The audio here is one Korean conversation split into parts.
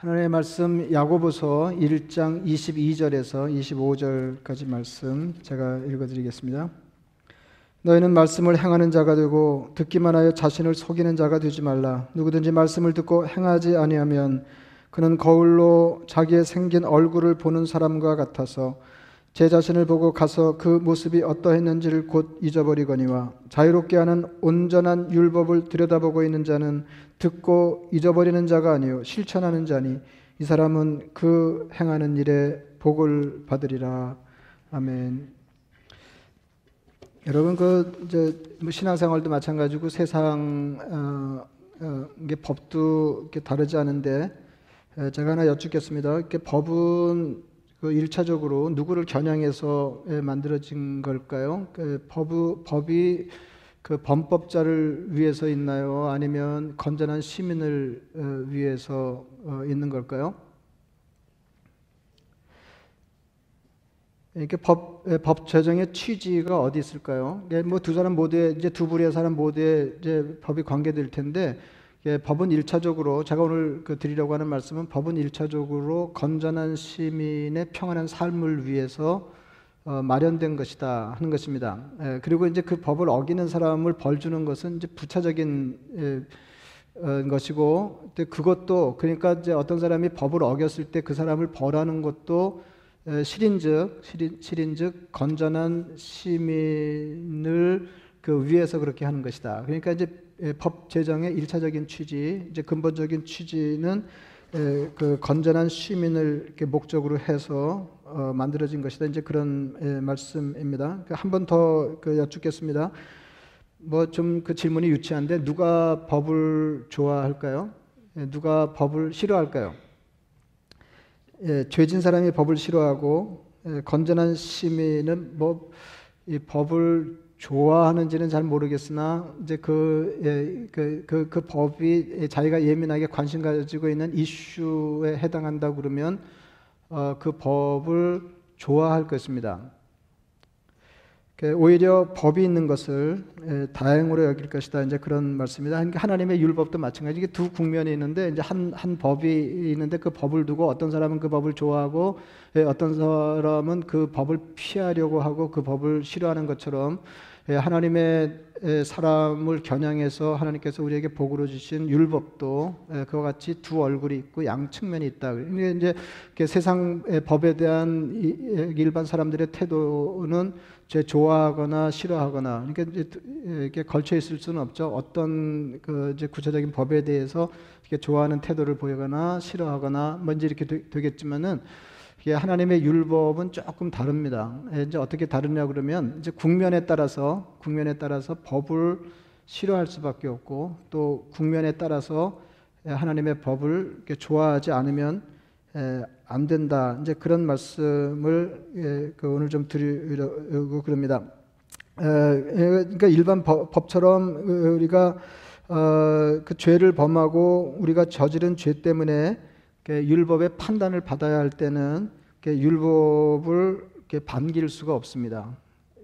하나님의 말씀 야고보서 1장 22절에서 25절까지 말씀 제가 읽어 드리겠습니다. 너희는 말씀을 행하는 자가 되고 듣기만 하여 자신을 속이는 자가 되지 말라. 누구든지 말씀을 듣고 행하지 아니하면 그는 거울로 자기의 생긴 얼굴을 보는 사람과 같아서 제 자신을 보고 가서 그 모습이 어떠했는지를 곧 잊어버리거니와 자유롭게 하는 온전한 율법을 들여다보고 있는 자는 듣고 잊어버리는 자가 아니요 실천하는 자니 이 사람은 그 행하는 일에 복을 받으리라 아멘. 여러분 그 이제 뭐 신앙생활도 마찬가지고 세상 어, 어, 이게 법도 이렇게 다르지 않은데 제가 하나 여쭙겠습니다. 이렇게 법은 그 일차적으로 누구를 겨냥해서 만들어진 걸까요? 그 법, 법이 그 범법자를 위해서 있나요? 아니면 건전한 시민을 어, 위해서 어, 있는 걸까요? 이렇게 법, 법 제정의 취지가 어디 있을까요? 뭐 두 사람 모두에 이제 두 부류의 사람 모두에 이제 법이 관계될 텐데 예, 법은 일차적으로 제가 오늘 그 드리려고 하는 말씀은 법은 일차적으로 건전한 시민의 평안한 삶을 위해서 어, 마련된 것이다 하는 것입니다. 예, 그리고 이제 그 법을 어기는 사람을 벌 주는 것은 이제 부차적인 예, 어, 것이고, 그것도 그러니까 이제 어떤 사람이 법을 어겼을 때 그 사람을 벌하는 것도 에, 실인즉 실인, 실인즉 건전한 시민을 그 위해서 그렇게 하는 것이다. 그러니까 이제 예, 법 제정의 일차적인 취지, 이제 근본적인 취지는 예, 그 건전한 시민을 목적으로 해서 어, 만들어진 것이다. 이제 그런 예, 말씀입니다. 그 한번 더 그 여쭙겠습니다. 뭐 좀 그 질문이 유치한데 누가 법을 좋아할까요? 누가 법을 싫어할까요? 예, 죄진 사람이 법을 싫어하고 예, 건전한 시민은 뭐이 법을 좋아하는지는 잘 모르겠으나 이제 그, 예, 그, 그, 그 법이 자기가 예민하게 관심 가지고 있는 이슈에 해당한다 그러면 어, 그 법을 좋아할 것입니다. 그 오히려 법이 있는 것을 예, 다행으로 여길 것이다. 이제 그런 말씀입니다. 그러니까 하나님의 율법도 마찬가지. 이게 두 국면이 있는데 이제 한, 한 법이 있는데 그 법을 두고 어떤 사람은 그 법을 좋아하고 예, 어떤 사람은 그 법을 피하려고 하고 그 법을 싫어하는 것처럼 예, 하나님의 사람을 겨냥해서 하나님께서 우리에게 복으로 주신 율법도 그와 같이 두 얼굴이 있고 양 측면이 있다. 이게 이제 세상 법에 대한 일반 사람들의 태도는 제 좋아하거나 싫어하거나 그러니까 이렇게 걸쳐 있을 수는 없죠. 어떤 그 이제 구체적인 법에 대해서 이렇게 좋아하는 태도를 보이거나 싫어하거나 뭔지 이렇게 되겠지만은 하나님의 율법은 조금 다릅니다. 예, 이제 어떻게 다르냐 그러면 이제 국면에 따라서 국면에 따라서 법을 싫어할 수밖에 없고 또 국면에 따라서 예, 하나님의 법을 좋아하지 않으면 예, 안 된다. 이제 그런 말씀을 그 오늘 좀 드리려고 그럽니다. 그러니까 일반 법처럼 우리가 어, 그 죄를 범하고 우리가 저지른 죄 때문에 율법의 판단을 받아야 할 때는 율법을 반길 수가 없습니다.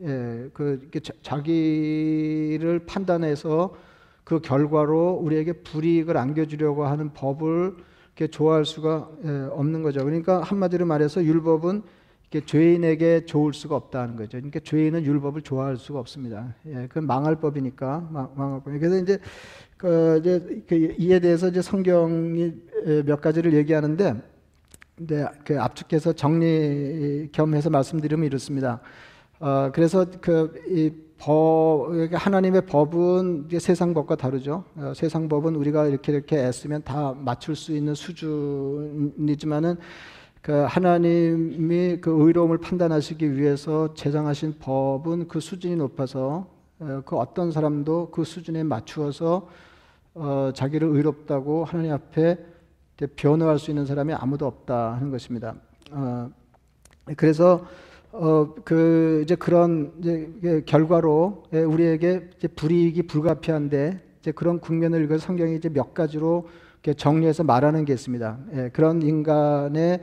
예, 그 자기를 판단해서 그 결과로 우리에게 불이익을 안겨주려고 하는 법을 좋아할 수가 예, 없는 거죠. 그러니까 한마디로 말해서 율법은 죄인에게 좋을 수가 없다는 거죠. 그러니까 죄인은 율법을 좋아할 수가 없습니다. 예, 그건 망할 법이니까 망할 법. 그래서 이제 그 이제 그 이에 대해서 이제 성경이 몇 가지를 얘기하는데 네, 그 압축해서 정리 겸해서 말씀드리면 이렇습니다. 어, 그래서 그이 법, 하나님의 법은 세상 법과 다르죠. 어, 세상 법은 우리가 이렇게 이렇게 애쓰면 다 맞출 수 있는 수준이지만은 그 하나님이 그 의로움을 판단하시기 위해서 제정하신 법은 그 수준이 높아서 어, 그 어떤 사람도 그 수준에 맞추어서 어, 자기를 의롭다고 하나님 앞에 변호할 수 있는 사람이 아무도 없다 하는 것입니다. 어, 그래서 어, 그 이제 그런 이제 결과로 예, 우리에게 불이익이 불가피한데 이제 그런 국면을 읽어 성경이 이제 몇 가지로 정리해서 말하는 게 있습니다. 예, 그런 인간의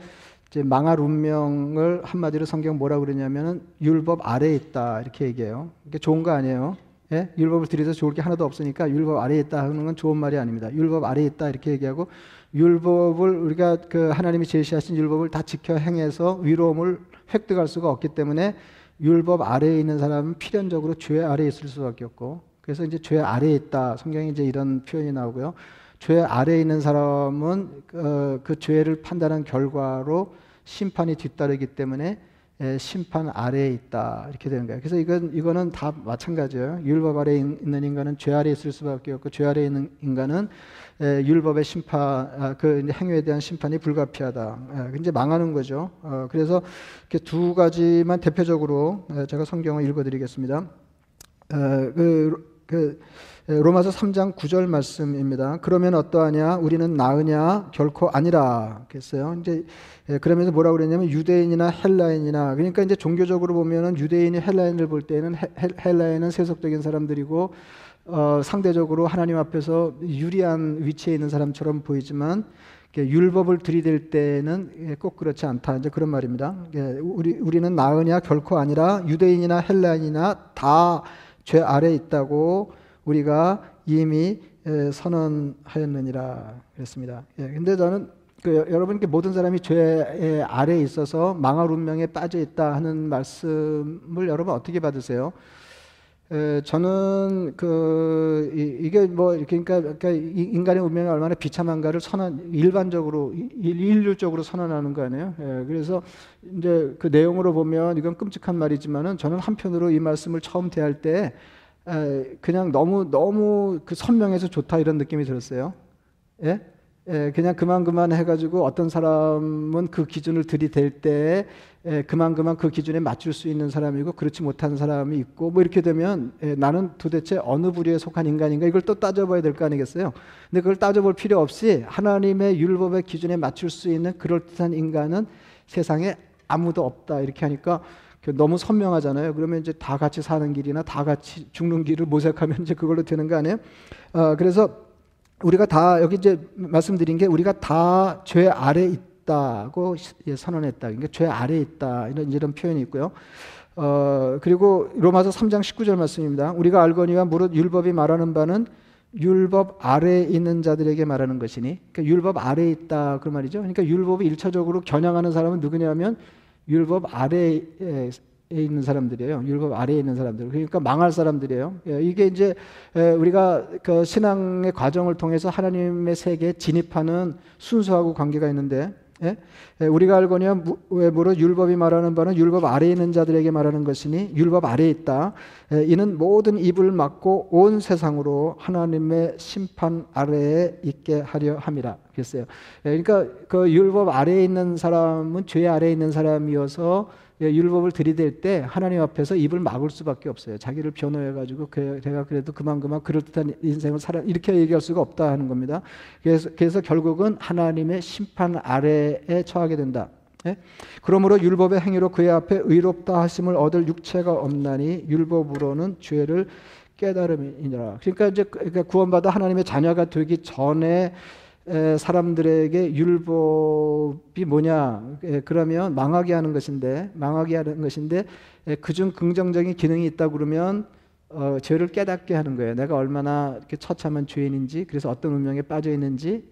이제 망할 운명을 한마디로 성경 뭐라 그러냐면은 율법 아래에 있다 이렇게 얘기해요. 이게 좋은 거 아니에요? 예? 율법을 들여서 좋을 게 하나도 없으니까 율법 아래에 있다 하는 건 좋은 말이 아닙니다. 율법 아래에 있다 이렇게 얘기하고 율법을 우리가 그 하나님이 제시하신 율법을 다 지켜 행해서 위로움을 획득할 수가 없기 때문에 율법 아래에 있는 사람은 필연적으로 죄 아래에 있을 수밖에 없고 그래서 이제 죄 아래에 있다. 성경에 이제 이런 표현이 나오고요. 죄 아래에 있는 사람은 어, 그 죄를 판단한 결과로 심판이 뒤따르기 때문에 예, 심판 아래에 있다 이렇게 되는 거예요. 그래서 이건 이거는 다 마찬가지예요. 율법 아래에 있는 인간은 죄 아래에 있을 수밖에 없고 죄 아래에 있는 인간은 예, 율법의 심판 아, 그 행위에 대한 심판이 불가피하다. 예, 이제 망하는 거죠. 어, 그래서 이렇게 두 가지만 대표적으로 제가 성경을 읽어드리겠습니다. 어, 그, 그 로마서 3장 9절 말씀입니다. 그러면 어떠하냐? 우리는 나으냐? 결코 아니라. 그랬어요. 이제 예, 그러면서 뭐라고 그랬냐면 유대인이나 헬라인이나 그러니까 이제 종교적으로 보면은 유대인이 헬라인을 볼 때는 헬라인은 세속적인 사람들이고 어, 상대적으로 하나님 앞에서 유리한 위치에 있는 사람처럼 보이지만 율법을 들이댈 때는 예, 꼭 그렇지 않다. 이제 그런 말입니다. 예, 우리 우리는 나으냐 결코 아니라 유대인이나 헬라인이나 다 죄 아래 있다고 우리가 이미 선언하였느니라 그랬습니다. 예, 근데 저는 그 여러분 모든 사람이 죄 아래에 있어서 망할 운명에 빠져 있다 하는 말씀을 여러분 어떻게 받으세요? 에, 저는 그 이, 게뭐 그러니까, 그러니까 인간의 운명이 얼마나 비참한가를 선언 일반적으로 일률적으로 선언하는 거 아니에요. 예, 그래서 이제 그 내용으로 보면 이건 끔찍한 말이지만은 저는 한편으로 이 말씀을 처음 대할 때 에, 그냥 너무 너무 그 선명해서 좋다 이런 느낌이 들었어요. 예? 예, 그냥 그만 그만 해가지고 어떤 사람은 그 기준을 들이댈 때 예, 그만 그만 그 기준에 맞출 수 있는 사람이고 그렇지 못한 사람이 있고 뭐 이렇게 되면 예, 나는 도대체 어느 부류에 속한 인간인가 이걸 또 따져봐야 될 거 아니겠어요? 근데 그걸 따져볼 필요 없이 하나님의 율법의 기준에 맞출 수 있는 그럴듯한 인간은 세상에 아무도 없다 이렇게 하니까 너무 선명하잖아요. 그러면 이제 다 같이 사는 길이나 다 같이 죽는 길을 모색하면 이제 그걸로 되는 거 아니에요? 어, 그래서 우리가 다 여기 이제 말씀드린 게 우리가 다 죄 아래 있다고 선언했다. 그러니까 죄 아래 있다 이런 이런 표현이 있고요. 어, 그리고 로마서 3장 19절 말씀입니다. 우리가 알거니와 무릇 율법이 말하는 바는 율법 아래에 있는 자들에게 말하는 것이니 그러니까 율법 아래에 있다 그 말이죠. 그러니까 율법이 일차적으로 겨냥하는 사람은 누구냐면 율법 아래에 있는 사람들이에요. 율법 아래에 있는 사람들. 그러니까 망할 사람들이에요. 예, 이게 이제 우리가 그 신앙의 과정을 통해서 하나님의 세계에 진입하는 순수하고 관계가 있는데 예? 우리가 알거니와 외부로 율법이 말하는 바는 율법 아래에 있는 자들에게 말하는 것이니 율법 아래에 있다. 이는 모든 입을 막고 온 세상으로 하나님의 심판 아래에 있게 하려 함이라. 그랬어요. 그러니까 그 율법 아래에 있는 사람은 죄 아래에 있는 사람이어서 예, 율법을 들이댈 때 하나님 앞에서 입을 막을 수밖에 없어요. 자기를 변호해 가지고 내가 그래도 그만 그만 그럴듯한 인생을 살아 이렇게 얘기할 수가 없다 하는 겁니다. 그래서, 그래서 결국은 하나님의 심판 아래에 처하게 된다. 예? 그러므로 율법의 행위로 그의 앞에 의롭다 하심을 얻을 육체가 없나니 율법으로는 죄를 깨달음이니라. 그러니까 이제 그, 그러니까 구원받아 하나님의 자녀가 되기 전에 사람들에게 율법이 뭐냐? 그러면 망하게 하는 것인데, 망하게 하는 것인데, 그중 긍정적인 기능이 있다 그러면 어, 죄를 깨닫게 하는 거예요. 내가 얼마나 이렇게 처참한 죄인인지, 그래서 어떤 운명에 빠져 있는지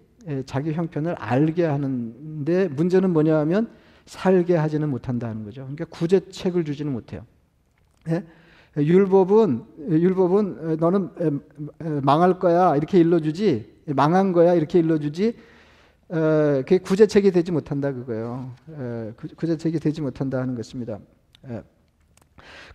자기 형편을 알게 하는데 문제는 뭐냐하면 살게 하지는 못한다는 거죠. 그러니까 구제책을 주지는 못해요. 예? 율법은 율법은 너는 망할 거야 이렇게 일러주지 망한 거야 이렇게 일러주지 어, 그게 구제책이 되지 못한다 그거예요. 에, 구제책이 되지 못한다 하는 것입니다. 에.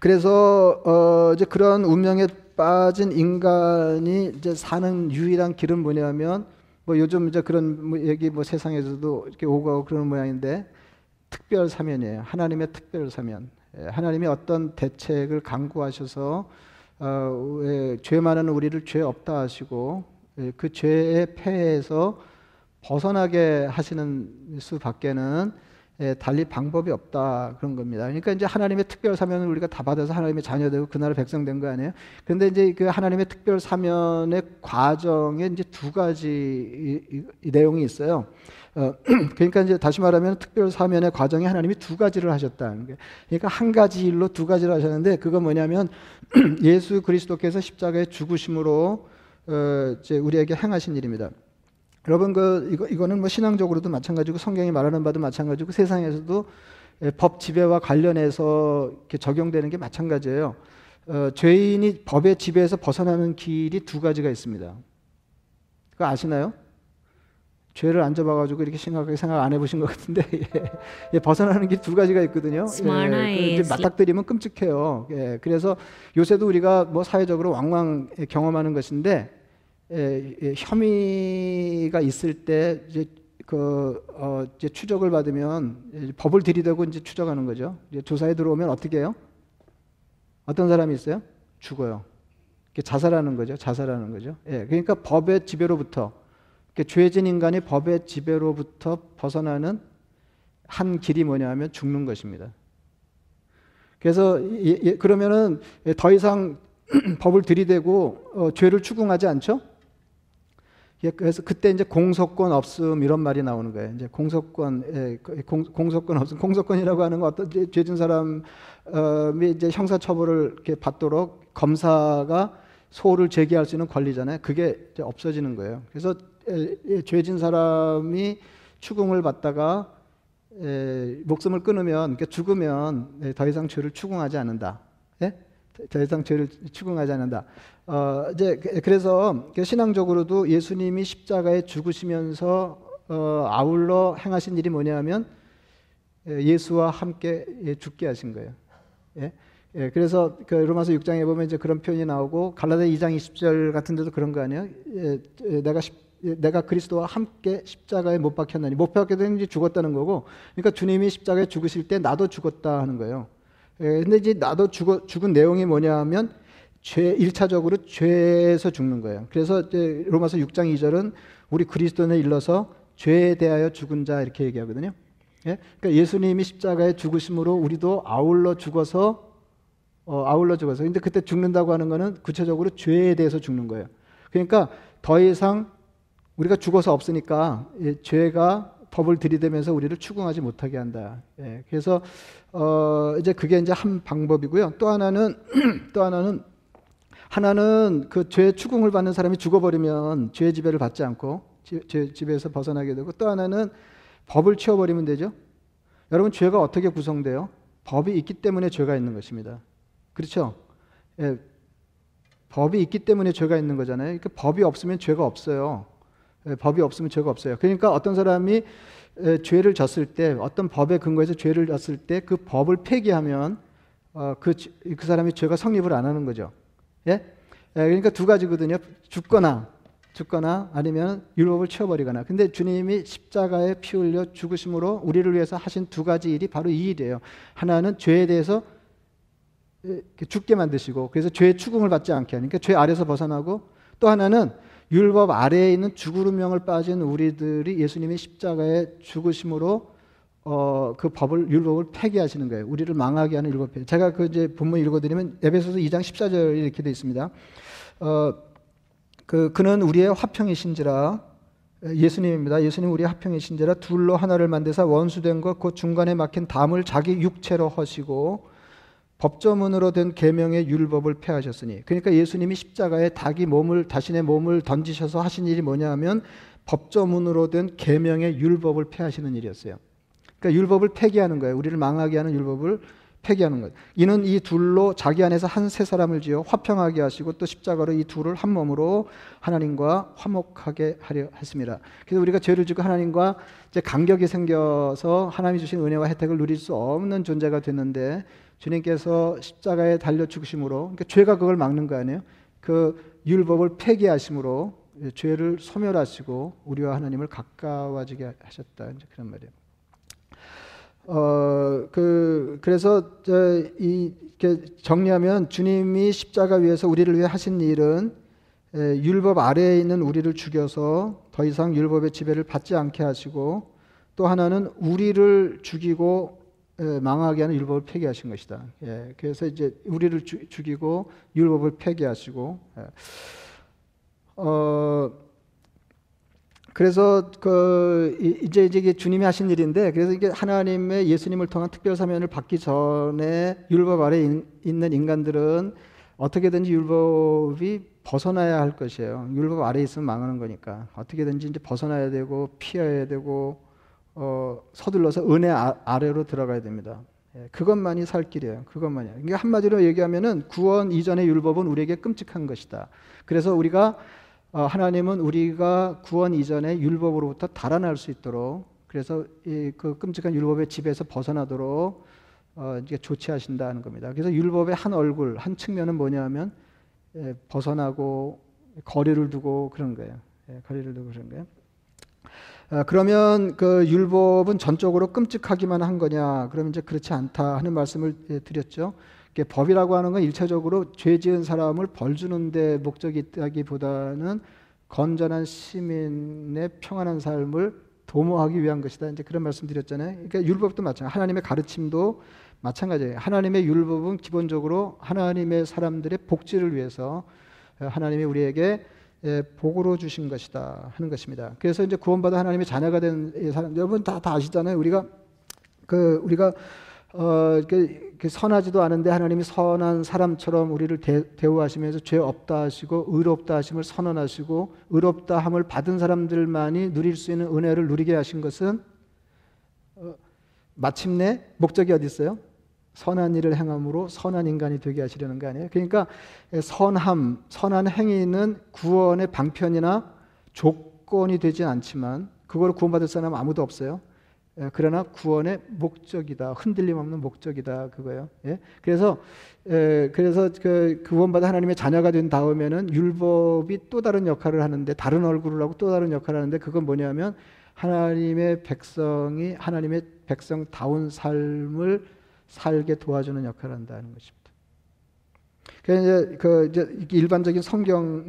그래서 어, 이제 그런 운명에 빠진 인간이 이제 사는 유일한 길은 뭐냐면 뭐 요즘 이제 그런 뭐 얘기 뭐 세상에서도 이렇게 오고 그러는 모양인데 특별 사면이에요. 하나님의 특별 사면. 하나님이 어떤 대책을 강구하셔서 어, 죄 많은 우리를 죄 없다 하시고 예, 그 죄의 폐해에서 벗어나게 하시는 수밖에는 예, 달리 방법이 없다 그런 겁니다. 그러니까 이제 하나님의 특별 사면을 우리가 다 받아서 하나님의 자녀되고 그 나라 백성 된 거 아니에요? 그런데 이제 그 하나님의 특별 사면의 과정에 이제 두 가지 이, 이, 이 내용이 있어요. 어, 그러니까 이제 다시 말하면 특별 사면의 과정에 하나님이 두 가지를 하셨다는 게. 그러니까 한 가지 일로 두 가지를 하셨는데 그건 뭐냐면 예수 그리스도께서 십자가에 죽으심으로 어, 이제 우리에게 행하신 일입니다. 여러분 그 이거 이거는 뭐 신앙적으로도 마찬가지고 성경이 말하는 바도 마찬가지고 세상에서도 예, 법 지배와 관련해서 이렇게 적용되는 게 마찬가지예요. 어, 죄인이 법의 지배에서 벗어나는 길이 두 가지가 있습니다. 그거 아시나요? 죄를 안 잡아가지고 이렇게 심각하게 생각 안 해보신 것 같은데 예, 예, 벗어나는 길두 가지가 있거든요. Is 맞닥뜨리면 끔찍해요. 예, 그래서 요새도 우리가 뭐 사회적으로 왕왕 경험하는 것인데 예, 예, 혐의가 있을 때 이제 그 어, 이제 추적을 받으면 이제 법을 들이대고 이제 추적하는 거죠. 이제 조사에 들어오면 어떻게 해요? 어떤 사람이 있어요? 죽어요. 자살하는 거죠. 자살하는 거죠. 예, 그러니까 법의 지배로부터 죄진 인간이 법의 지배로부터 벗어나는 한 길이 뭐냐면 죽는 것입니다. 그래서 예, 예, 그러면은 더 이상 법을 들이대고 어, 죄를 추궁하지 않죠? 예, 그래서 그때 이제 공소권 없음 이런 말이 나오는 거예요. 이제 공소권, 예, 그 공, 공소권 없음, 공소권이라고 하는 건 어떤 죄- 죄진 사람이 이제 형사 처벌을 이렇게 받도록 검사가 소를 제기할 수 있는 권리잖아요. 그게 이제 없어지는 거예요. 그래서 예, 예, 죄진 사람이 추궁을 받다가 에, 목숨을 끊으면, 그러니까 죽으면 예, 더 이상 죄를 추궁하지 않는다. 예? 더- 더 이상 죄를 추궁하지 않는다. 어, 이제 그- 그래서 그 신앙적으로도 예수님이 십자가에 죽으시면서 어, 아울러 행하신 일이 뭐냐면 예, 예수와 함께 예, 죽게 하신 거예요. 예? 예, 그래서 그 로마서 6장에 보면 이제 그런 표현이 나오고 갈라디아 2장 20절 같은 데도 그런 거 아니에요? 예, 예, 내가 십- 예, 내가 그리스도와 함께 십자가에 못 박혔나니 못 박게 되는 게 죽었다는 거고 그러니까 주님이 십자가에 죽으실 때 나도 죽었다 하는 거예요. 예, 근데 이제 나도 죽어, 죽은 내용이 뭐냐 하면 죄, 일차적으로 죄에서 죽는 거예요. 그래서 이제 로마서 6장 2절은 우리 그리스도는 일러서 죄에 대하여 죽은 자 이렇게 얘기하거든요. 예? 그러니까 예수님이 십자가에 죽으심으로 우리도 아울러 죽어서 어, 아울러 죽어서. 근데 그때 죽는다고 하는 거는 구체적으로 죄에 대해서 죽는 거예요. 그러니까 더 이상 우리가 죽어서 없으니까 예, 죄가 법을 들이대면서 우리를 추궁하지 못하게 한다. 예, 그래서 어, 이제 그게 이제 한 방법이고요. 또 하나는 또 하나는 하나는 그 죄 추궁을 받는 사람이 죽어버리면 죄 지배를 받지 않고 지- 죄 지배에서 벗어나게 되고 또 하나는 법을 치워버리면 되죠. 여러분 죄가 어떻게 구성돼요? 법이 있기 때문에 죄가 있는 것입니다. 그렇죠? 예, 법이 있기 때문에 죄가 있는 거잖아요. 그러니까 법이 없으면 죄가 없어요. 예, 법이 없으면 죄가 없어요. 그러니까 어떤 사람이 에, 죄를 졌을 때 어떤 법에 근거해서 죄를 졌을 때 그 법을 폐기하면 어, 그, 지- 그 사람이 죄가 성립을 안 하는 거죠. 예? 예, 그러니까 두 가지거든요. 죽거나 죽거나 아니면 율법을 치워버리거나. 근데 주님이 십자가에 피 흘려 죽으심으로 우리를 위해서 하신 두 가지 일이 바로 이 일이에요. 하나는 죄에 대해서 죽게 만드시고 그래서 죄의 추궁을 받지 않게 하니까 그러니까 죄 아래서 벗어나고 또 하나는 율법 아래에 있는 죽으름명을 빠진 우리들이 예수님이 십자가에 죽으심으로 어, 그 법을 율법을 폐기하시는 거예요. 우리를 망하게 하는 율법. 제가 그 이제 본문 읽어드리면 에베소서 2장 14절 이렇게 돼 있습니다. 어, 그 그는 우리의 화평이신지라 예수님입니다. 예수님 우리의 화평이신지라 둘로 하나를 만드사 원수된 것그 중간에 막힌 담을 자기 육체로 허시고 법조문으로 된 계명의 율법을 폐하셨으니 그러니까 예수님이 십자가에 닭이 몸을 자신의 몸을 던지셔서 하신 일이 뭐냐하면 법조문으로 된 계명의 율법을 폐하시는 일이었어요. 그러니까 율법을 폐기하는 거예요. 우리를 망하게 하는 율법을 폐기하는 거예요. 이는 이 둘로 자기 안에서 한 세 사람을 지어 화평하게 하시고 또 십자가로 이 둘을 한 몸으로 하나님과 화목하게 하려 했습니다. 그래서 우리가 죄를 지고 하나님과 이제 간격이 생겨서 하나님이 주신 은혜와 혜택을 누릴 수 없는 존재가 됐는데 주님께서 십자가에 달려 죽으심으로 그러니까 죄가 그걸 막는 거 아니에요? 그 율법을 폐기하심으로 죄를 소멸하시고 우리와 하나님을 가까워지게 하셨다. 이제 그런 말이에요. 어, 그, 그래서, 저, 이, 정리하면 주님이 십자가 위에서 우리를 위해 하신 일은 에, 율법 아래에 있는 우리를 죽여서 더 이상 율법의 지배를 받지 않게 하시고 또 하나는 우리를 죽이고 에, 망하게 하는 율법을 폐기하신 것이다. 예, 그래서 이제 우리를 주, 죽이고 율법을 폐기하시고, 예. 어, 그래서 그 이- 이제 이제 주님이 하신 일인데 그래서 이게 하나님의 예수님을 통한 특별 사면을 받기 전에 율법 아래 에 있는 인간들은 어떻게든지 율법이 벗어나야 할 것이에요. 율법 아래에 있으면 망하는 거니까 어떻게든지 이제 벗어나야 되고 피해야 되고 어, 서둘러서 은혜 아, 래로 들어가야 됩니다. 예, 그것만이 살 길이에요. 그것만이. 이게 한마디로 얘기하면은 구원 이전의 율법은 우리에게 끔찍한 것이다. 그래서 우리가 어, 하나님은 우리가 구원 이전의 율법으로부터 달아날 수 있도록 그래서 이 그 끔찍한 율법의 집에서 벗어나도록 어, 이게 조치하신다는 겁니다. 그래서 율법의 한 얼굴, 한 측면은 뭐냐면 예, 벗어나고 거리를 두고 그런 거예요. 예, 거리를 두고 그런 거예요. 아, 그러면 그 율법은 전적으로 끔찍하기만 한 거냐? 그러면 이제 그렇지 않다 하는 말씀을 예, 드렸죠. 법이라고 하는 건 일차적으로 죄 지은 사람을 벌 주는데 목적이 있다기보다는 건전한 시민의 평안한 삶을 도모하기 위한 것이다. 이제 그런 말씀 드렸잖아요. 그러니까 율법도 마찬가지. 하나님의 가르침도 마찬가지예요. 하나님의 율법은 기본적으로 하나님의 사람들의 복지를 위해서 하나님이 우리에게 예, 복으로 주신 것이다 하는 것입니다. 그래서 이제 구원받아 하나님의 자녀가 된 사람 여러분 다, 다 아시잖아요. 우리가 그 우리가 어, 그, 그 선하지도 않은데 하나님이 선한 사람처럼 우리를 대, 대우하시면서 죄 없다 하시고 의롭다 하심을 선언하시고 의롭다 함을 받은 사람들만이 누릴 수 있는 은혜를 누리게 하신 것은 어, 마침내 목적이 어디 있어요? 선한 일을 행함으로 선한 인간이 되게 하시려는 거 아니에요? 그러니까 선함, 선한 행위는 구원의 방편이나 조건이 되지 않지만 그걸 구원받을 사람은 아무도 없어요. 예, 그러나 구원의 목적이다. 흔들림 없는 목적이다. 그거예요. 예? 그래서 예, 그래서 그 구원받아 하나님의 자녀가 된 다음에는 율법이 또 다른 역할을 하는데 다른 얼굴을 하고 또 다른 역할을 하는데 그건 뭐냐면 하나님의 백성이 하나님의 백성다운 삶을 살게 도와주는 역할을 한다는 것입니다. 이제 그 이제 일반적인 성경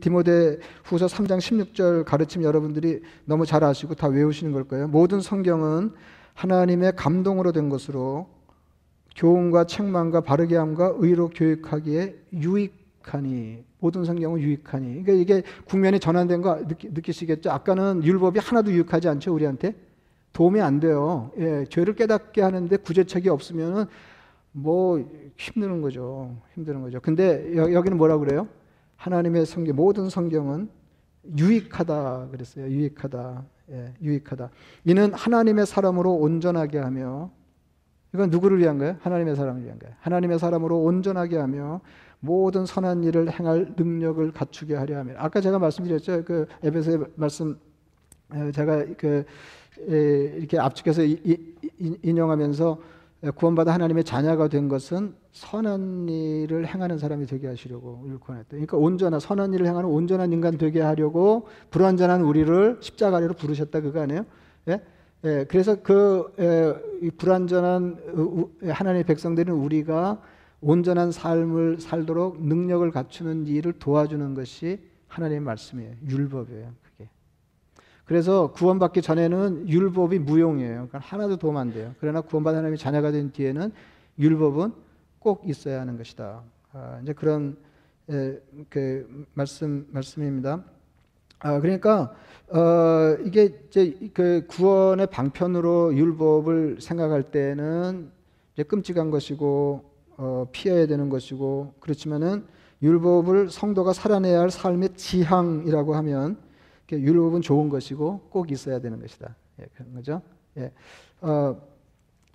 디모데 후서 3장 16절 가르침 여러분들이 너무 잘 아시고 다 외우시는 걸 거예요. 모든 성경은 하나님의 감동으로 된 것으로 교훈과 책망과 바르게 함과 의로 교육하기에 유익하니 모든 성경은 유익하니. 그러니까 이게 국면에 전환된 거 느끼, 느끼 시겠죠? 아까는 율법이 하나도 유익하지 않죠, 우리한테? 도움이 안 돼요. 예, 죄를 깨닫게 하는데 구제책이 없으면은 뭐 힘드는 거죠. 힘드는 거죠. 근데 여, 기는 뭐라 그래요? 하나님의 성경 모든 성경은 유익하다 그랬어요. 유익하다. 예, 유익하다. 이는 하나님의 사람으로 온전하게 하며 이건 누구를 위한 거예요? 하나님의 사람을 위한 거예요. 하나님의 사람으로 온전하게 하며 모든 선한 일을 행할 능력을 갖추게 하려 하며 아까 제가 말씀드렸죠. 그 에베소의 말씀 제가 그 이렇게 압축해서 인용하면서 구원받아 하나님의 자녀가 된 것은 선한 일을 행하는 사람이 되게 하시려고 구원했다. 그러니까 온전한 선한 일을 행하는 온전한 인간 되게 하려고 불완전한 우리를 십자가 아래로 부르셨다 그거 아니에요? 예? 예, 그래서 그 예, 불완전한 하나님의 백성들은 우리가 온전한 삶을 살도록 능력을 갖추는 일을 도와주는 것이 하나님의 말씀이에요. 율법이에요. 그래서 구원받기 전에는 율법이 무용이에요. 그러니까 하나도 도움 안 돼요. 그러나 구원받은 하나님의 자녀가 된 뒤에는 율법은 꼭 있어야 하는 것이다. 아, 이제 그런 에, 그 말씀 말씀입니다. 아, 그러니까 어, 이게 이제 그 구원의 방편으로 율법을 생각할 때는 이제 끔찍한 것이고 어, 피해야 되는 것이고 그렇지만은 율법을 성도가 살아내야 할 삶의 지향이라고 하면 율법은 좋은 것이고 꼭 있어야 되는 것이다. 예, 그런 거죠. 예. 어,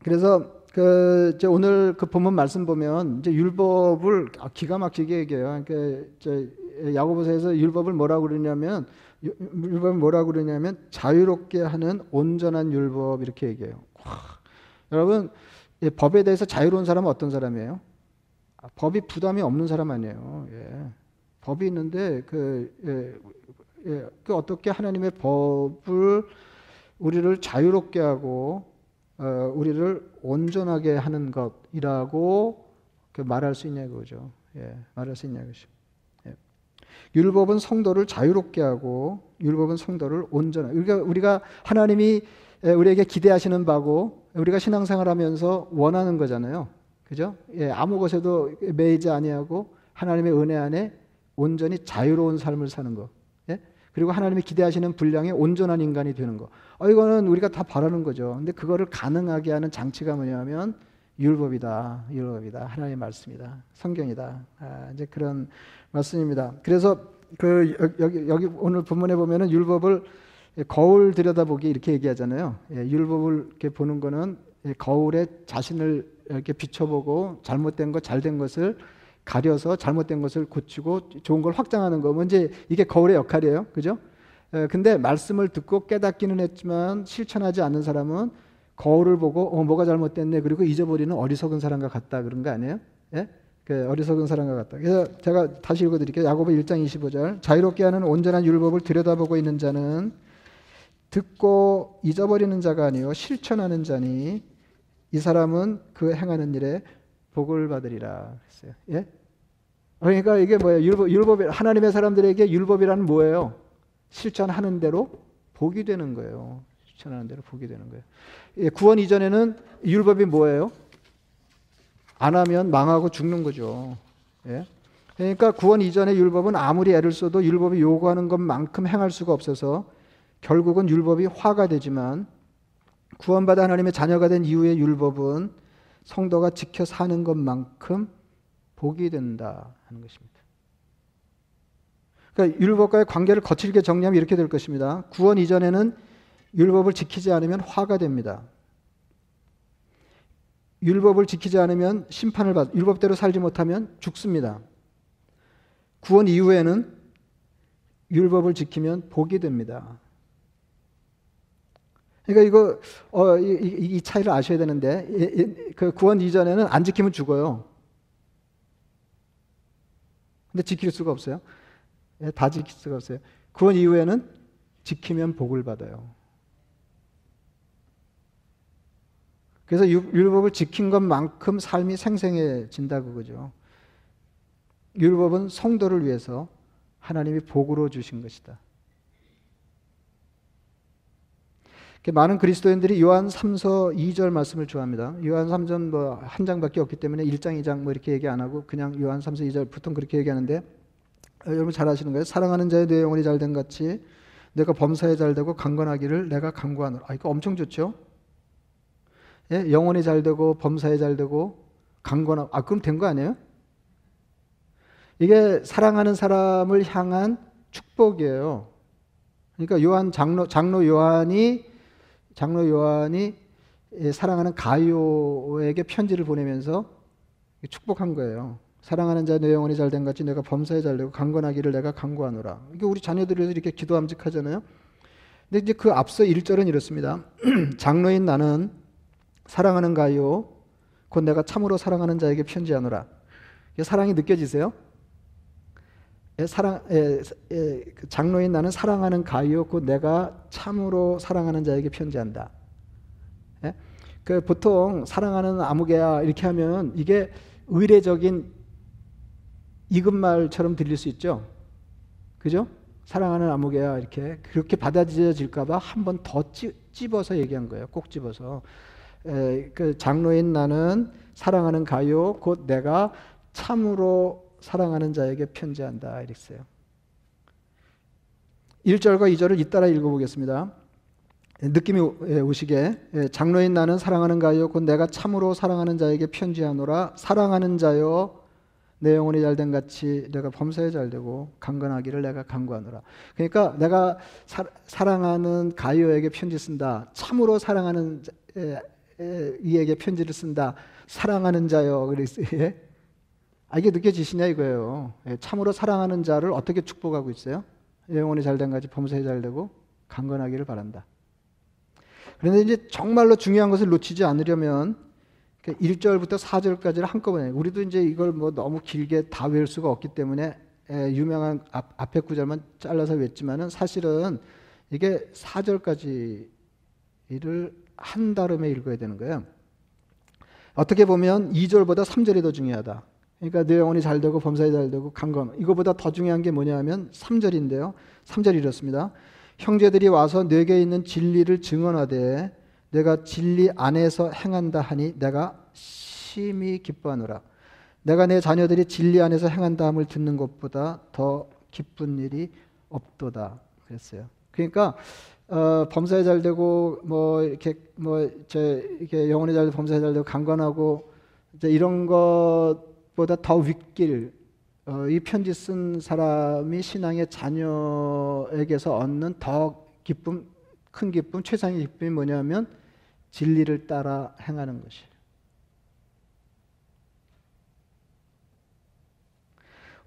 그래서 그 오늘 그 본문 말씀 보면 이제 율법을 아, 기가 막히게 얘기해요. 그러니까 야고보서에서 율법을 뭐라고 그러냐면 율법을 뭐라고 그러냐면 자유롭게 하는 온전한 율법 이렇게 얘기해요. 와, 여러분 예, 법에 대해서 자유로운 사람은 어떤 사람이에요? 아, 법이 부담이 없는 사람 아니에요. 예. 법이 있는데 그 예, 예, 그 어떻게 하나님의 법을 우리를 자유롭게 하고 어, 우리를 온전하게 하는 것이라고 그 말할 수 있냐 그거죠. 예, 말할 수 있냐 그죠. 예. 율법은 성도를 자유롭게 하고 율법은 성도를 온전하게. 우리가 우리가 하나님이 우리에게 기대하시는 바고 우리가 신앙생활하면서 원하는 거잖아요. 그죠? 예, 아무 것에도 매이지 아니하고 하나님의 은혜 안에 온전히 자유로운 삶을 사는 것. 그리고 하나님이 기대하시는 분량의 온전한 인간이 되는 거. 어, 이거는 우리가 다 바라는 거죠. 근데 그거를 가능하게 하는 장치가 뭐냐면 율법이다, 율법이다, 하나님의 말씀이다, 성경이다. 아, 이제 그런 말씀입니다. 그래서 그 여기 여기 오늘 본문에 보면은 율법을 거울 들여다보기 이렇게 얘기하잖아요. 예, 율법을 이렇게 보는 거는 거울에 자신을 이렇게 비춰보고 잘못된 것, 잘된 것을 가려서 잘못된 것을 고치고 좋은 걸 확장하는 거. 먼저 이게 거울의 역할이에요. 그죠? 에, 근데 말씀을 듣고 깨닫기는 했지만 실천하지 않는 사람은 거울을 보고 어 뭐가 잘못됐네 그리고 잊어버리는 어리석은 사람과 같다 그런 거 아니에요? 예? 그 어리석은 사람과 같다. 그래서 제가 다시 읽어드릴게요. 야고보 1장 25절. 자유롭게 하는 온전한 율법을 들여다보고 있는 자는 듣고 잊어버리는 자가 아니요 실천하는 자니 이 사람은 그 행하는 일에 복을 받으리라 했어요. 예? 그러니까 이게 뭐예요? 율법, 율법 하나님의 사람들에게 율법이라는 뭐예요? 실천하는 대로 복이 되는 거예요. 실천하는 대로 복이 되는 거예요. 예, 구원 이전에는 율법이 뭐예요? 안 하면 망하고 죽는 거죠. 예? 그러니까 구원 이전의 율법은 아무리 애를 써도 율법이 요구하는 것만큼 행할 수가 없어서 결국은 율법이 화가 되지만 구원받아 하나님의 자녀가 된 이후의 율법은 성도가 지켜 사는 것만큼 복이 된다 하는 것입니다. 그러니까 율법과의 관계를 거칠게 정리하면 이렇게 될 것입니다. 구원 이전에는 율법을 지키지 않으면 화가 됩니다. 율법을 지키지 않으면 심판을 받, 율법대로 살지 못하면 죽습니다. 구원 이후에는 율법을 지키면 복이 됩니다. 그러니까 이거 어, 이, 이, 이, 차이를 아셔야 되는데 이, 이, 그 구원 이전에는 안 지키면 죽어요. 근데 지킬 수가 없어요. 예, 다 지킬 수가 없어요. 구원 이후에는 지키면 복을 받아요. 그래서 율법을 지킨 것만큼 삶이 생생해진다 그거죠. 율법은 성도를 위해서 하나님이 복으로 주신 것이다. 많은 그리스도인들이 요한 3서 2절 말씀을 좋아합니다. 요한 3전 뭐 한 장밖에 없기 때문에 1장, 2장 뭐 이렇게 얘기 안 하고 그냥 요한 3서 2절 보통 그렇게 얘기하는데 어, 여러분 잘 아시는 거예요. 사랑하는 자의 내 영혼이 잘된 같이 내가 범사에 잘되고 강건하기를 내가 강구하노라. 아, 이거 엄청 좋죠? 예? 영혼이 잘되고 범사에 잘되고 강건하 아 그럼 된 거 아니에요? 이게 사랑하는 사람을 향한 축복이에요. 그러니까 요한 장로 장로 요한이 장로 요한이 사랑하는 가요에게 편지를 보내면서 축복한 거예요. 사랑하는 자 내 영혼이 잘된 같이 내가 범사에 잘되고 강건하기를 내가 강구하노라. 이게 우리 자녀들을 위해서 이렇게 기도함직하잖아요. 근데 이제 그 앞서 1절은 이렇습니다. 장로인 나는 사랑하는 가요 곧 내가 참으로 사랑하는 자에게 편지하노라. 사랑이 느껴지세요? 사랑 에, 에, 그 장로인 나는 사랑하는 가이였고 내가 참으로 사랑하는 자에게 편지한다. 예? 그 보통 사랑하는 아무개야 이렇게 하면 이게 의례적인 이급말처럼 들릴 수 있죠. 그죠? 사랑하는 아무개야 이렇게 그렇게 받아들여질까봐 한 번더 찝어서 얘기한 거예요. 꼭 집어서 에, 그 장로인 나는 사랑하는 가요 곧 내가 참으로 사랑하는 자에게 편지한다 이랬어요. 1절과 2절을 잇따라 읽어보겠습니다. 느낌이 오시게. 예, 장로인 나는 사랑하는 가요. 곧 내가 참으로 사랑하는 자에게 편지하노라. 사랑하는 자여 내 영혼이 잘된 같이 내가 범사에 잘되고 강건하기를 내가 강구하노라. 그러니까 내가 사, 랑하는 가요에게 편지 쓴다. 참으로 사랑하는 에, 에, 이에게 편지를 쓴다. 사랑하는 자여 그랬어요. 예? 아, 이게 느껴지시냐 이거예요. 예, 참으로 사랑하는 자를 어떻게 축복하고 있어요? 영혼이 잘된 같이 범사에 잘되고 강건하기를 바란다. 그런데 이제 정말로 중요한 것을 놓치지 않으려면 1절부터 4절까지를 한꺼번에 우리도 이제 이걸 뭐 너무 길게 다 외울 수가 없기 때문에 예, 유명한 앞, 앞에 구절만 잘라서 외웠지만은 사실은 이게 4절까지를 한 다름에 읽어야 되는 거예요. 어떻게 보면 2절보다 3절이 더 중요하다. 그러니까 내 영혼이 잘 되고 범사에 잘 되고 강건. 이거보다 더 중요한 게 뭐냐면 3절인데요. 3절이 이렇습니다. 형제들이 와서 내게 있는 진리를 증언하되 내가 진리 안에서 행한다 하니 내가 심히 기뻐하노라. 내가 내 자녀들이 진리 안에서 행한다 함을 듣는 것보다 더 기쁜 일이 없도다. 그랬어요. 그러니까 어, 범사에 잘 되고 뭐 이렇게 뭐저 이렇게 영혼이 잘 되고 범사에 잘 되고 강건하고 이제 이런 것 보다 더 윗길 어, 이 편지 쓴 사람이 신앙의 자녀에게서 얻는 더 기쁨 큰 기쁨 최상의 기쁨이 뭐냐면 진리를 따라 행하는 것이에요.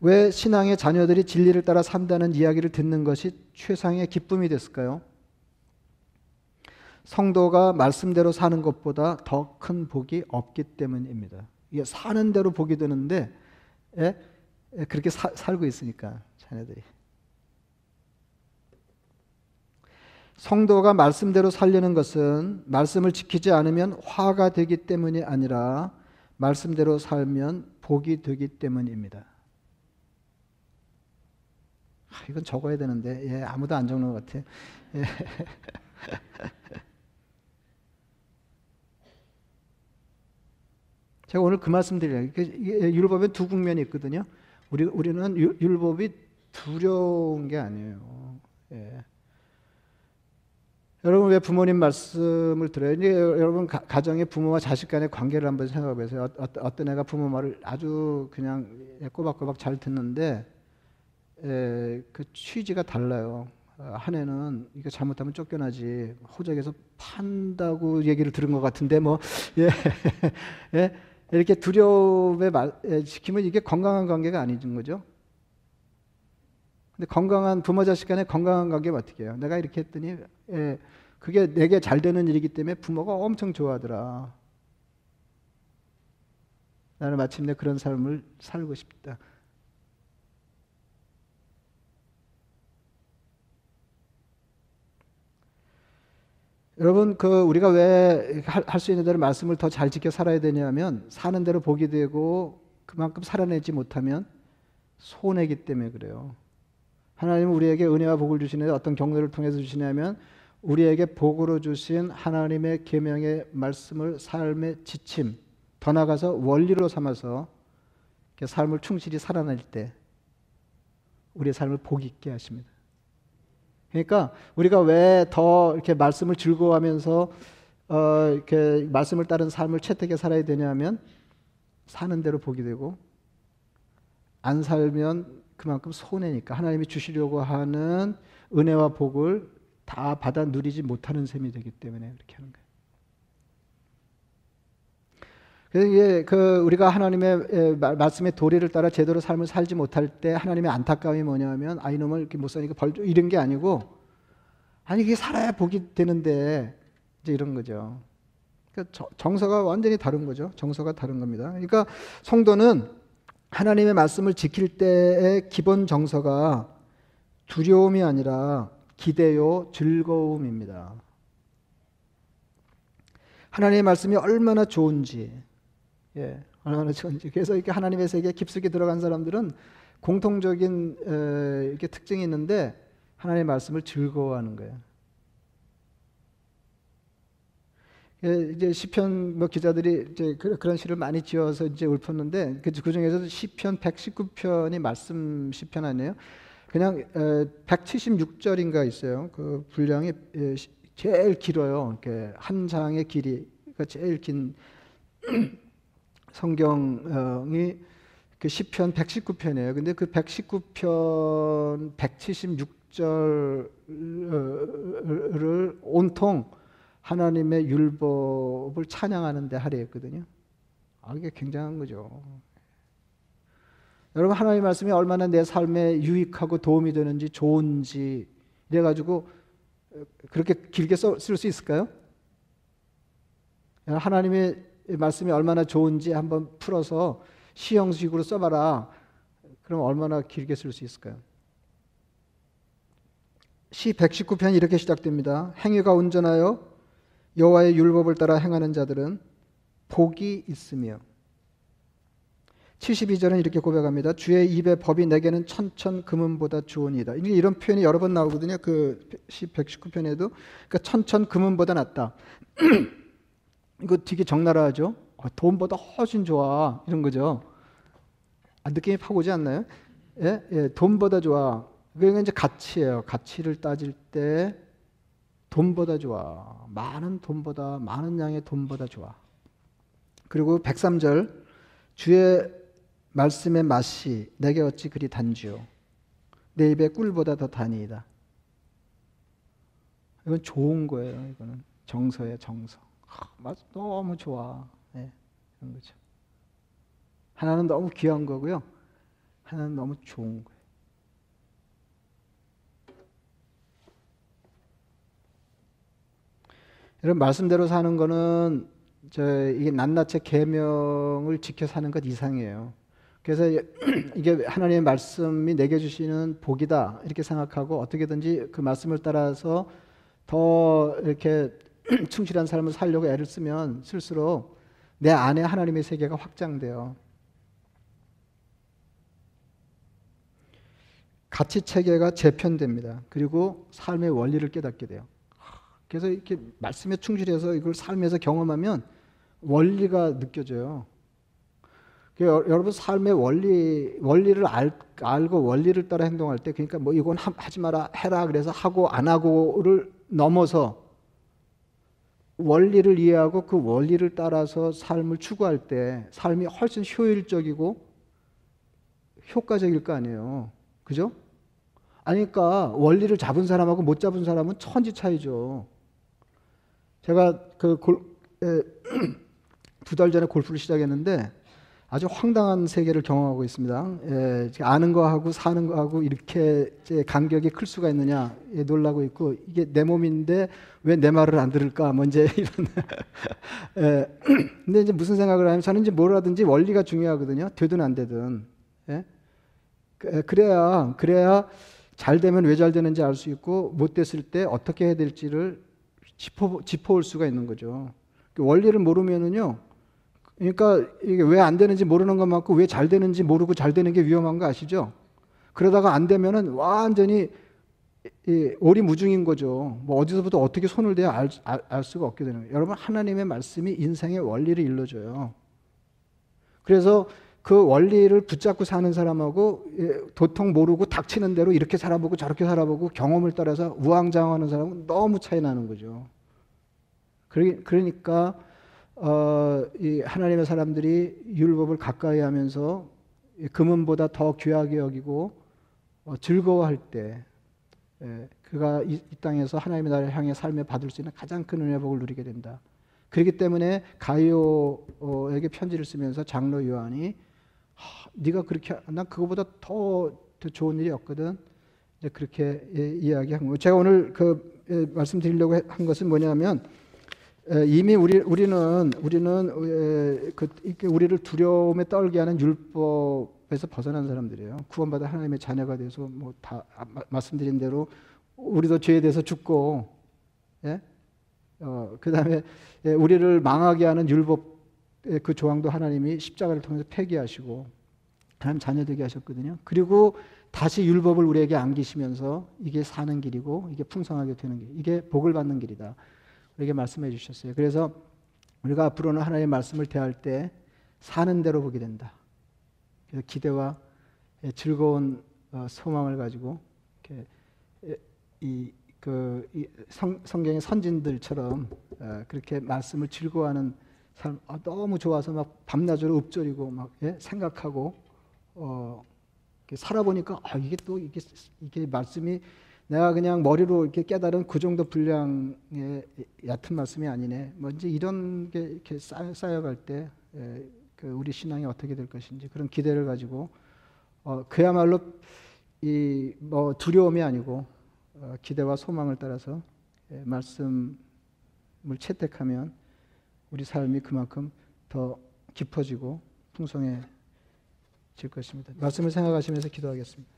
왜 신앙의 자녀들이 진리를 따라 산다는 이야기를 듣는 것이 최상의 기쁨이 됐을까요? 성도가 말씀대로 사는 것보다 더 큰 복이 없기 때문입니다. 이게 사는 대로 복이 되는데 예? 예? 그렇게 사, 살고 있으니까 자녀들이 성도가 말씀대로 살려는 것은 말씀을 지키지 않으면 화가 되기 때문이 아니라 말씀대로 살면 복이 되기 때문입니다. 아, 이건 적어야 되는데 예, 아무도 안 적는 것 같아. 예. 제가 오늘 그 말씀 드려요. 율법에 두 국면이 있거든요. 우리 우리는 율법이 두려운 게 아니에요. 예. 여러분 왜 부모님 말씀을 들어요? 이제 여러분 가, 정의 부모와 자식 간의 관계를 한번 생각해 보세요. 어, 어떤 애가 부모 말을 아주 그냥 꼬박꼬박 잘 듣는데 에, 그 취지가 달라요. 어, 한 애는 이거 잘못하면 쫓겨나지 호적에서 판다고 얘기를 들은 것 같은데 뭐 예, 예 이렇게 두려움에 지키면 이게 건강한 관계가 아닌 거죠. 근데 건강한 부모 자식 간의 건강한 관계가 어떻게 해요? 내가 이렇게 했더니 예, 그게 내게 잘 되는 일이기 때문에 부모가 엄청 좋아하더라. 나는 마침내 그런 삶을 살고 싶다. 여러분 그 우리가 왜 할 수 있는 대로 말씀을 더 잘 지켜 살아야 되냐면 사는 대로 복이 되고 그만큼 살아내지 못하면 손해기 때문에 그래요. 하나님은 우리에게 은혜와 복을 주시는데 어떤 경로를 통해서 주시냐면 우리에게 복으로 주신 하나님의 계명의 말씀을 삶의 지침 더 나가서 원리로 삼아서 삶을 충실히 살아낼 때 우리의 삶을 복 있게 하십니다. 그러니까 우리가 왜 더 이렇게 말씀을 즐거워하면서 어 이렇게 말씀을 따른 삶을 채택해 살아야 되냐면 사는 대로 복이 되고 안 살면 그만큼 손해니까 하나님이 주시려고 하는 은혜와 복을 다 받아 누리지 못하는 셈이 되기 때문에 그렇게 하는 거예요. 그래서 이게 그 우리가 하나님의 말씀의 도리를 따라 제대로 삶을 살지 못할 때 하나님의 안타까움이 뭐냐면 아 이놈을 이렇게 못 사니까 벌 이런 게 아니고 아니 이게 살아야 복이 되는데 이제 이런 거죠. 그러니까 정서가 완전히 다른 거죠. 정서가 다른 겁니다. 그러니까 성도는 하나님의 말씀을 지킬 때의 기본 정서가 두려움이 아니라 기대요, 즐거움입니다. 하나님의 말씀이 얼마나 좋은지, 예, 얼마나 좋은지. 그래서 이렇게 하나님의 세계에 깊숙이 들어간 사람들은 공통적인 에, 이렇게 특징이 있는데 하나님의 말씀을 즐거워하는 거예요. 예, 이제 시편 뭐 기자들이 이제 그런 시를 많이 지어서 이제 읊었는데 그, 그 중에서도 시편 119편이 말씀 시편 아니에요? 그냥 176절인가 있어요. 그 분량이 제일 길어요. 이렇게 한 장의 길이가 제일 긴 성경이 그 시편 119편이에요. 근데 그 119편 176절을 온통 하나님의 율법을 찬양하는 데 하려 했거든요. 아, 이게 굉장한 거죠. 여러분 하나님의 말씀이 얼마나 내 삶에 유익하고 도움이 되는지 좋은지 이래 가지고 그렇게 길게 쓸 수 있을까요? 하나님의 말씀이 얼마나 좋은지 한번 풀어서 시형식으로 써봐라. 그럼 얼마나 길게 쓸 수 있을까요? 시 119편 이렇게 시작됩니다. 행위가 온전하여 여호와의 율법을 따라 행하는 자들은 복이 있으며 72절은 이렇게 고백합니다. 주의 입의 법이 내게는 천천 금은보다 좋으니다. 이런 표현이 여러 번 나오거든요. 그 시 119편에도 그러니까 천천 금은보다 낫다. 이거 되게 적나라하죠. 어, 돈보다 훨씬 좋아 이런 거죠. 아, 느낌이 파고지 않나요? 예, 예, 돈보다 좋아. 그게 이제 가치예요. 가치를 따질 때 돈보다 좋아. 많은 돈보다 많은 양의 돈보다 좋아. 그리고 103절 주의 말씀의 맛이 내게 어찌 그리 단지요. 내 입에 꿀보다 더 단이이다. 이건 좋은 거예요. 이거는 정서예요, 정서. 아, 맛 너무 좋아. 네, 그런 거죠. 하나는 너무 귀한 거고요. 하나는 너무 좋은 거예요. 여러분 말씀대로 사는 거는 저 이게 낱낱이 계명을 지켜 사는 것 이상이에요. 그래서 이게 하나님의 말씀이 내게 주시는 복이다 이렇게 생각하고 어떻게든지 그 말씀을 따라서 더 이렇게 충실한 삶을 살려고 애를 쓰면 쓸수록 내 안에 하나님의 세계가 확장돼요. 가치 체계가 재편됩니다. 그리고 삶의 원리를 깨닫게 돼요. 그래서 이렇게 말씀에 충실해서 이걸 삶에서 경험하면 원리가 느껴져요. 여러분 삶의 원리 원리를 알, 알고 원리를 따라 행동할 때 그러니까 뭐 이건 하 지 마라 해라 그래서 하고 안 하고를 넘어서 원리를 이해하고 그 원리를 따라서 삶을 추구할 때 삶이 훨씬 효율적이고 효과적일 거 아니에요. 그죠? 아니까 원리를 잡은 사람하고 못 잡은 사람은 천지 차이죠. 제가 그 두달 전에 골프를 시작했는데 아주 황당한 세계를 경험하고 있습니다. 예, 아는 거하고 사는 거하고 이렇게 간격이 클 수가 있느냐 예, 놀라고 있고 이게 내 몸인데 왜 내 말을 안 들을까? 먼저 뭐 이런. 예, 근데 이제 무슨 생각을 하면 저는 이제 뭘 하든지 원리가 중요하거든요. 되든 안 되든. 예? 그, 그래야 그래야 잘 되면 왜 잘 되는지 알 수 있고 못 됐을 때 어떻게 해야 될지를 짚어, 짚어올 수가 있는 거죠. 그 원리를 모르면은요, 그러니까 이게 왜 안 되는지 모르는 것 같고 왜 잘 되는지 모르고 잘 되는 게 위험한 거 아시죠? 그러다가 안 되면은 완전히 오리무중인 거죠. 뭐 어디서부터 어떻게 손을 대야 알, 알, 알 수가 없게 되는 거예요. 여러분 하나님의 말씀이 인생의 원리를 일러줘요. 그래서 그 원리를 붙잡고 사는 사람하고 예, 도통 모르고 닥치는 대로 이렇게 살아보고 저렇게 살아보고 경험을 따라서 우왕좌왕하는 사람은 너무 차이 나는 거죠. 그러니까 어, 이 하나님의 사람들이 율법을 가까이 하면서 금은보다 더 귀하게 여기고 어, 즐거워할 때 예, 그가 이, 이, 땅에서 하나님의 나라를 향해 삶에 받을 수 있는 가장 큰 은혜 복을 누리게 된다. 그렇기 때문에 가이오에게 편지를 쓰면서 장로 요한이 하, 네가 그렇게 난 그거보다 더, 더 좋은 일이 없거든. 이제 그렇게 예, 이야기한 거예요. 제가 오늘 그 예, 말씀드리려고 한 것은 뭐냐면 예, 이미 우리 우리는 우리는 예, 그 우리를 두려움에 떨게 하는 율법에서 벗어난 사람들이에요. 구원받아 하나님의 자녀가 돼서 뭐다 아, 말씀드린 대로 우리도 죄에 대해서 죽고 예? 어, 그다음에 예, 우리를 망하게 하는 율법 예, 그 조항도 하나님이 십자가를 통해서 폐기하시고 하나님 자녀 되게 하셨거든요. 그리고 다시 율법을 우리에게 안기시면서 이게 사는 길이고 이게 풍성하게 되는 길, 이게 복을 받는 길이다. 우리에게 말씀해 주셨어요. 그래서 우리가 앞으로는 하나님의 말씀을 대할 때 사는 대로 보게 된다. 그래서 기대와 예, 즐거운 어, 소망을 가지고 이그 성경의 선진들처럼 어, 그렇게 말씀을 즐거워하는 삶 아, 너무 좋아서 막 밤낮으로 읊조리고 막 예? 생각하고 어, 살아보니까 아, 이게 또 이게 이게 말씀이 내가 그냥 머리로 이렇게 깨달은 그 정도 분량의 얕은 말씀이 아니네. 뭔지 뭐 이런 게 이렇게 쌓여, 갈때 예, 그 우리 신앙이 어떻게 될 것인지 그런 기대를 가지고 어, 그야말로 이 뭐 두려움이 아니고 어, 기대와 소망을 따라서 예, 말씀을 채택하면 우리 삶이 그만큼 더 깊어지고 풍성해질 것입니다. 말씀을 생각하시면서 기도하겠습니다.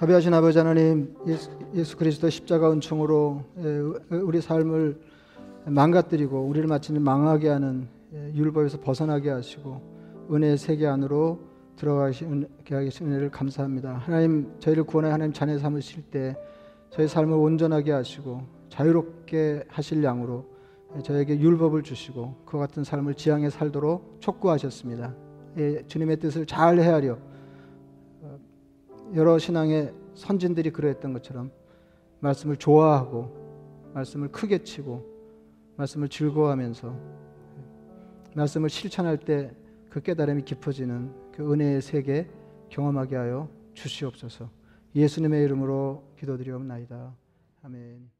자비하신 아버지 하나님 예수, 그리스도 십자가 은총으로 예, 우리 삶을 망가뜨리고 우리를 마치 망하게 하는 예, 율법에서 벗어나게 하시고 은혜의 세계 안으로 들어가게 하신 은혜를 감사합니다. 하나님 저희를 구원해 하나님 자녀 삼으실 때 저희 삶을 온전하게 하시고 자유롭게 하실 양으로 저에게 율법을 주시고 그와 같은 삶을 지향해 살도록 촉구하셨습니다. 예, 주님의 뜻을 잘 헤아려 어, 여러 신앙의 선진들이 그러했던 것처럼 말씀을 좋아하고 말씀을 크게 치고 말씀을 즐거워하면서 말씀을 실천할 때 그 깨달음이 깊어지는 그 은혜의 세계 경험하게 하여 주시옵소서. 예수님의 이름으로 기도드리옵나이다. 아멘.